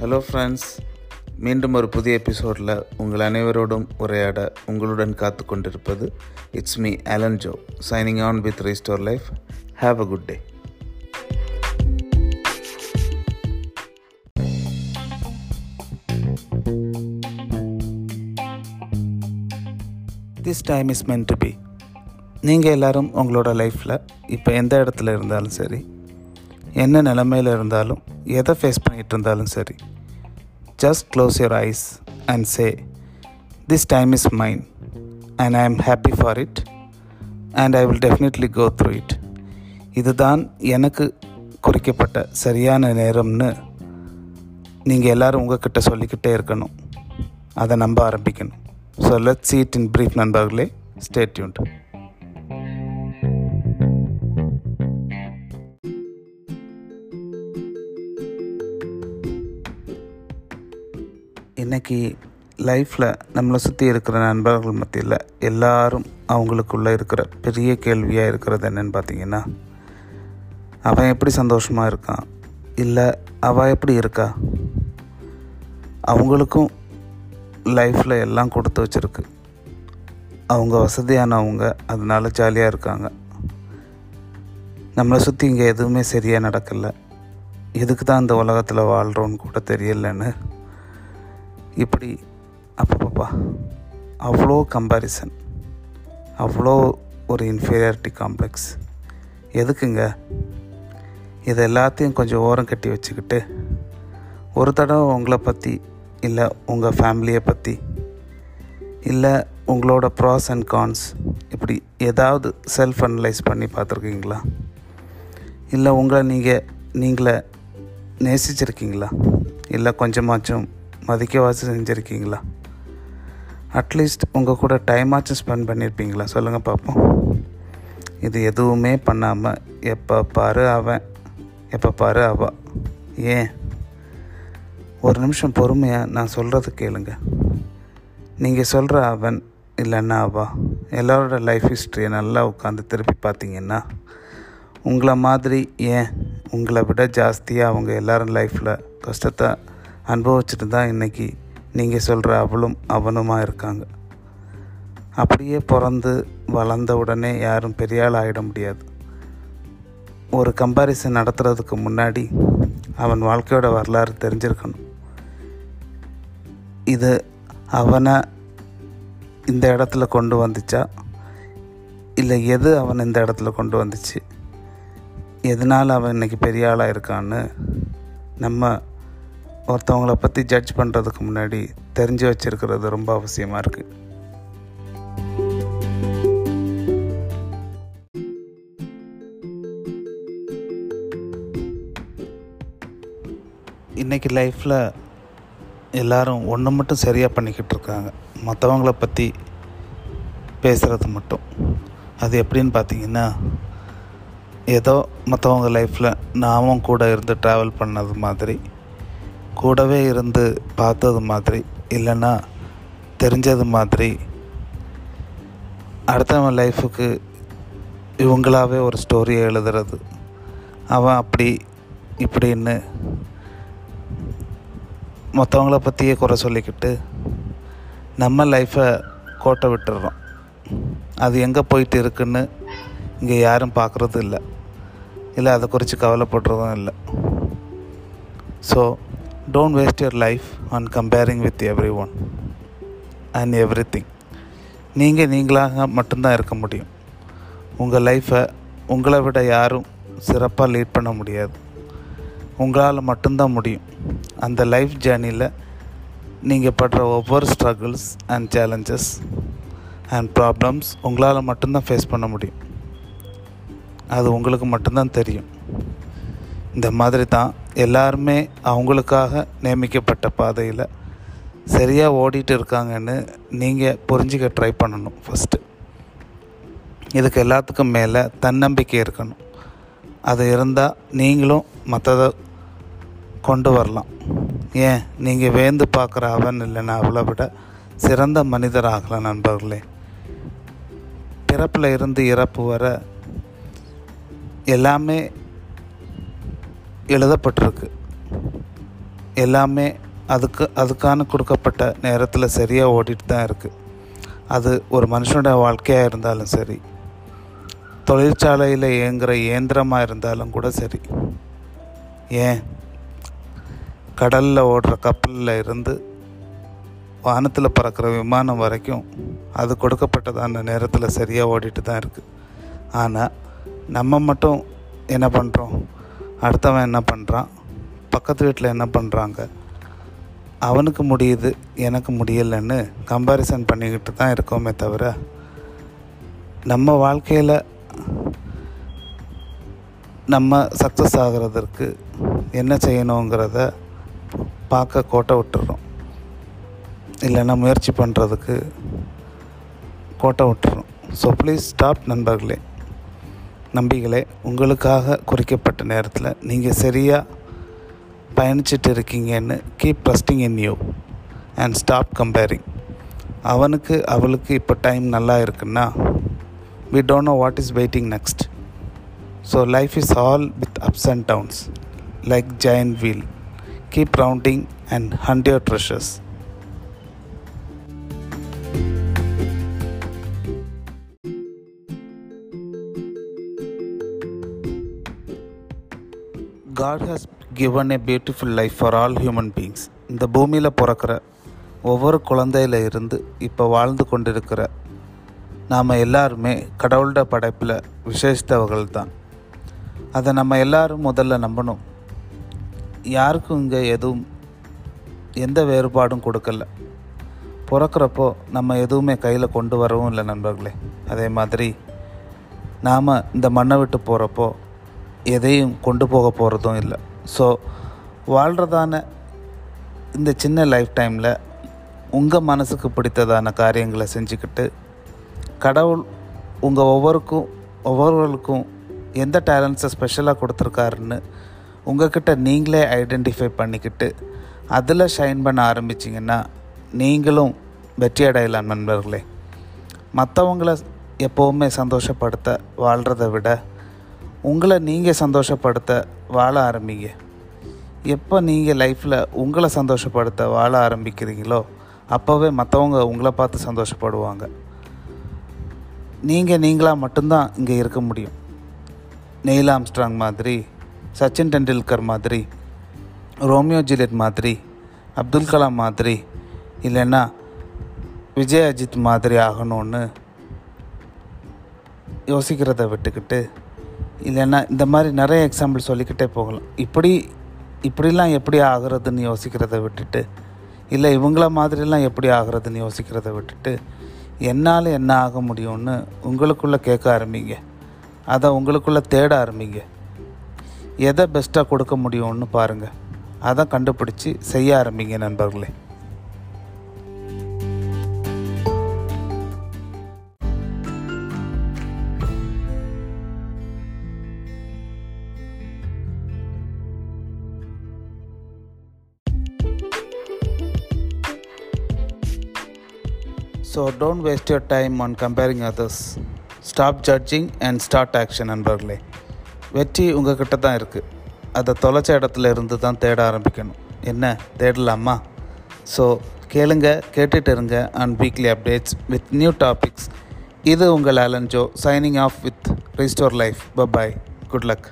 Hello friends மீண்டும் ஒரு புதிய எபிசோடில் உங்கள் அனைவரோடும் உரையாட உங்களுடன் காத்து கொண்டிருப்பது it's me Alan Joe signing on with restore life have a good day this time is meant to be நீங்கள் எல்லோரும் உங்களோட லைஃப்பில் இப்போ எந்த இடத்துல இருந்தாலும் சரி என்ன நிலமையில் இருந்தாலும் எதை ஃபேஸ் பண்ணிகிட்டு இருந்தாலும் சரி. Just close your eyes and say this time is mine and I am happy for it and I will definitely go through it இதுதான் எனக்கு குறிக்கப்பட்ட சரியான நேரம்னு நீங்கள் எல்லோரும் உங்ககிட்ட சொல்லிக்கிட்டே இருக்கணும். அதை நம்ப ஆரம்பிக்கணும். So let seat in brief நண்பர்களே. ஸ்டே இன்றைக்கி லைஃப்பில் நம்மளை சுற்றி இருக்கிற நண்பர்கள் மத்தியில் எல்லாரும் அவங்களுக்குள்ளே இருக்கிற பெரிய கேள்வியாக இருக்கிறது என்னென்னு பார்த்தீங்கன்னா அவன் எப்படி சந்தோஷமாக இருக்கான்? இல்லை அவள் எப்படி இருக்கா? அவங்களுக்கும் லைஃப்பில் எல்லாம் கொடுத்து வச்சுருக்கு. அவங்க வசதியானவங்க அதனால் ஜாலியாக இருக்காங்க. நம்மளை சுற்றி இங்கே எதுவுமே சரியாக நடக்கலை. எதுக்கு தான் இந்த உலகத்தில் வாழ்கிறோன்னு கூட தெரியலன்னு இப்படி அப்பப்பப்பா. அவ்வளோ கம்பேரிசன் அவ்வளோ ஒரு இன்ஃபீரியாரிட்டி காம்ப்ளெக்ஸ் எதுக்குங்க? இது எல்லாத்தையும் கொஞ்சம் ஓரம் கட்டி வச்சுக்கிட்டு ஒரு தடவை உங்களை பற்றி இல்லை உங்கள் ஃபேமிலியை பற்றி இல்லை உங்களோட ப்ராஸ் அண்ட் கான்ஸ் இப்படி ஏதாவது செல்ஃப் அனலைஸ் பண்ணி பார்த்துருக்கீங்களா? இல்லை உங்களை நீங்கள் நீங்களே நேசிச்சிருக்கீங்களா? இல்லை கொஞ்சமாச்சும் மதிக்கவாச்சும் செஞ்சுருக்கீங்களா? அட்லீஸ்ட் உங்கள் கூட டைமாச்சும் ஸ்பெண்ட் பண்ணியிருப்பீங்களா சொல்லுங்கள் பார்ப்போம் இது எதுவுமே பண்ணாமல் எப்போ பாரு அவன் எப்போ பாரு அவ. ஏன்? ஒரு நிமிஷம் பொறுமையாக நான் சொல்கிறத கேளுங்க. நீங்கள் சொல்கிற அவன் இல்லைன்னா அவா. எல்லாரோட லைஃப் ஹிஸ்ட்ரியை நல்லா உட்காந்து திருப்பி பார்த்தீங்கன்னா உங்களை மாதிரி ஏன் உங்களை விட ஜாஸ்தியாக அவங்க எல்லோரும் லைஃப்பில் கஷ்டத்தை அனுபவிச்சுட்டு தான் இன்றைக்கி நீங்கள் சொல்கிற அவளும் அவனுமாக இருக்காங்க. அப்படியே பிறந்து வளர்ந்த உடனே யாரும் பெரிய ஆள் ஆகிட முடியாது. ஒரு கம்பாரிசன் நடத்துகிறதுக்கு முன்னாடி அவன் வாழ்க்கையோட வரலாறு தெரிஞ்சிருக்கணும். இது அவனை இந்த இடத்துல கொண்டு வந்துச்சா? இல்லை எது அவன் இந்த இடத்துல கொண்டு வந்துச்சு? எதனால் அவன் இன்றைக்கி பெரிய ஆளாக இருக்கான்னு நம்ம ஒருத்தவங்கள பற்றி ஜட்ஜ் பண்ணுறதுக்கு முன்னாடி தெரிஞ்சு வச்சுருக்கிறது ரொம்ப அவசியமாக இருக்குது இன்றைக்கி லைஃப்பில் எல்லோரும் ஒன்று மட்டும் சரியாக பண்ணிக்கிட்டு இருக்காங்க. மற்றவங்கள பற்றி பேசுகிறது மட்டும். அது எப்படின்னு பார்த்தீங்கன்னா ஏதோ மற்றவங்க லைஃப்பில் நாமும் கூட இருந்து ட்ராவல் பண்ணது மாதிரி கூடவே இருந்து பார்த்தது மாதிரி இல்லைன்னா தெரிஞ்சது மாதிரி அடுத்தவன் லைஃபுக்கு இவங்களாவே ஒரு ஸ்டோரியை எழுதுறது. அவன் அப்படி இப்படின்னு மற்றவங்கள பற்றியே குறை சொல்லிக்கிட்டு நம்ம லைஃப்பை கோட்டை விட்டுடுறோம் அது எங்கே போயிட்டு இருக்குன்னு இங்கே யாரும் பார்க்குறது இல்லை. இல்லை அதை குறித்து கவலைப்படுறதும் இல்லை. So don't waste your life on comparing with everyone and everything நீங்கள் நீங்களாக மட்டும்தான் இருக்க முடியும். உங்கள் லைஃப்பை உங்களை விட யாரும் சிறப்பாக லீட் பண்ண முடியாது. உங்களால் மட்டும்தான் முடியும். அந்த லைஃப் ஜேர்னியில் நீங்கள் படுற ஒவ்வொரு struggles and challenges and problems உங்களால் மட்டும்தான் ஃபேஸ் பண்ண முடியும். அது உங்களுக்கு மட்டும்தான் தெரியும். இந்த மாதிரி தான் எல்லாருமே அவங்களுக்காக நியமிக்கப்பட்ட பாதையில் சரியாக ஓடிட்டு இருக்காங்கன்னு நீங்கள் புரிஞ்சிக்க ட்ரை பண்ணணும் ஃபஸ்ட்டு இதுக்கு எல்லாத்துக்கும் மேலே தன்னம்பிக்கை இருக்கணும். அது இருந்தால் நீங்களும் மற்றதை கொண்டு வரலாம். ஏன்? நீங்கள் வேந்து பார்க்குற அவன் இல்லைன்னா அவளை விட சிறந்த மனிதர் ஆகலாம் நண்பர்களே. பிறப்பில் இருந்து இறப்பு வர எல்லாமே எழுதப்பட்டிருக்கு. எல்லாமே அதுக்கு அதுக்கான கொடுக்கப்பட்ட நேரத்தில் சரியாக ஓடிட்டு தான் இருக்குது அது ஒரு மனுஷனோட வாழ்க்கையாக இருந்தாலும் சரி தொழிற்சாலையில் இயங்குகிற இயந்திரமாக இருந்தாலும் கூட சரி. ஏன்? கடலில் ஓடுற கப்பலில் இருந்து வானத்தில் பறக்கிற விமானம் வரைக்கும் அது கொடுக்கப்பட்டதான நேரத்தில் சரியாக ஓடிட்டு தான் இருக்குது ஆனால் நம்ம மட்டும் என்ன பண்ணுறோம் அடுத்தவன் என்ன பண்ணுறான் பக்கத்து வீட்டில் என்ன பண்ணுறாங்க அவனுக்கு முடியுது எனக்கு முடியலைன்னு கம்பேரிசன் பண்ணிக்கிட்டு தான் இருக்கோமே தவிர நம்ம வாழ்க்கையில் நம்ம சக்ஸஸ் ஆகிறதுக்கு என்ன செய்யணுங்கிறத பார்க்க கோட்டை விட்டுறோம். இல்லைன்னா முயற்சி பண்ணுறதுக்கு கோட்டை விட்டுறோம். ஸோ ப்ளீஸ் ஸ்டாப் நண்பர்களே. நம்பிகளே உங்களுக்காக குறிக்கப்பட்ட நேரத்தில் நீங்கள் சரியாக பயணிச்சிட்டு இருக்கீங்கன்னு keep trusting in you and stop comparing அவனுக்கு அவளுக்கு இப்போ டைம் நல்லா இருக்குன்னா we don't know what is waiting next so life is all with ups and downs like chain wheel keep rounding and hunt your treasures God has given a beautiful life for all human beings இந்த பூமியில் பிறக்கிற ஒவ்வொரு குழந்தையில இருந்து இப்போ வாழ்ந்து கொண்டிருக்கிற நாம் எல்லாருமே கடவுளோட படைப்பில் விசேஷித்தவர்கள் தான் அதை நம்ம எல்லாரும் முதல்ல நம்பணும். யாருக்கும் இங்கே எதுவும் எந்த வேறுபாடும் கொடுக்கல. பிறக்கிறப்போ நம்ம எதுவுமே கையில் கொண்டு வரவும் இல்லை நண்பர்களே. அதே மாதிரி நாம் இந்த மண்ணை விட்டு போகிறப்போ எதையும் கொண்டு போக போகிறதும் இல்லை. ஸோ வாழ்கிறதான இந்த சின்ன லைஃப் டைமில் உங்கள் மனசுக்கு பிடித்ததான காரியங்களை செஞ்சுக்கிட்டு கடவுள் உங்கள் ஒவ்வொருக்கும் ஒவ்வொருவருக்கும் எந்த டேலண்ட்ஸை ஸ்பெஷலாக கொடுத்துருக்காருன்னு உங்கள்கிட்ட நீங்களே ஐடென்டிஃபை பண்ணிக்கிட்டு அதில் ஷைன் பண்ண ஆரம்பிச்சிங்கன்னா நீங்களும் வெற்றி அடையலாம் நண்பர்களே. மற்றவங்கள எப்போவுமே சந்தோஷப்படுத்த வாழ்கிறத விட உங்களை நீங்கள் சந்தோஷப்படுத்த வாழ ஆரம்பிங்க. எப்போ நீங்கள் லைஃப்பில் உங்களை சந்தோஷப்படுத்த வாழ ஆரம்பிக்கிறீங்களோ அப்போவே மற்றவங்க உங்களை பார்த்து சந்தோஷப்படுவாங்க. நீங்கள் நீங்களாக மட்டும்தான் இங்கே இருக்க முடியும். நெயில் ஆம்ஸ்ட்ராங் மாதிரி சச்சின் டெண்டுல்கர் மாதிரி ரோமியோ ஜூலியட் மாதிரி அப்துல் கலாம் மாதிரி இல்லைன்னா விஜய் அஜித் மாதிரி ஆகணும்னு யோசிக்கிறத விட்டுக்கிட்டு இல்லைன்னா இந்த மாதிரி நிறைய எக்ஸாம்பிள் சொல்லிக்கிட்டே போகலாம். இப்படி இப்படிலாம் எப்படி ஆகிறதுன்னு யோசிக்கிறத விட்டுட்டு இல்லை இவங்கள மாதிரிலாம் எப்படி ஆகிறதுன்னு யோசிக்கிறத விட்டுட்டு என்னால் என்ன ஆக முடியும்னு உங்களுக்குள்ளே கேட்க ஆரம்பிங்க. அதை உங்களுக்குள்ளே தேட ஆரம்பிங்க. எதை பெஸ்ட்டாக கொடுக்க முடியும்னு பாருங்கள் அதை கண்டுபிடிச்சி செய்ய ஆரம்பிங்க நண்பர்களே. So don't waste your time on comparing others stop judging and start action நண்பர்களே. வெற்றி உங்ககிட்ட தான் இருக்குது அதை தொலைச்ச இடத்துல இருந்து தான் தேட ஆரம்பிக்கணும். என்ன? தேடலாமா? ஸோ கேளுங்க கேட்டுட்டு இருங்க. And weekly updates with new topics இது உங்கள் Alan Joe signing off with restore life bye bye good luck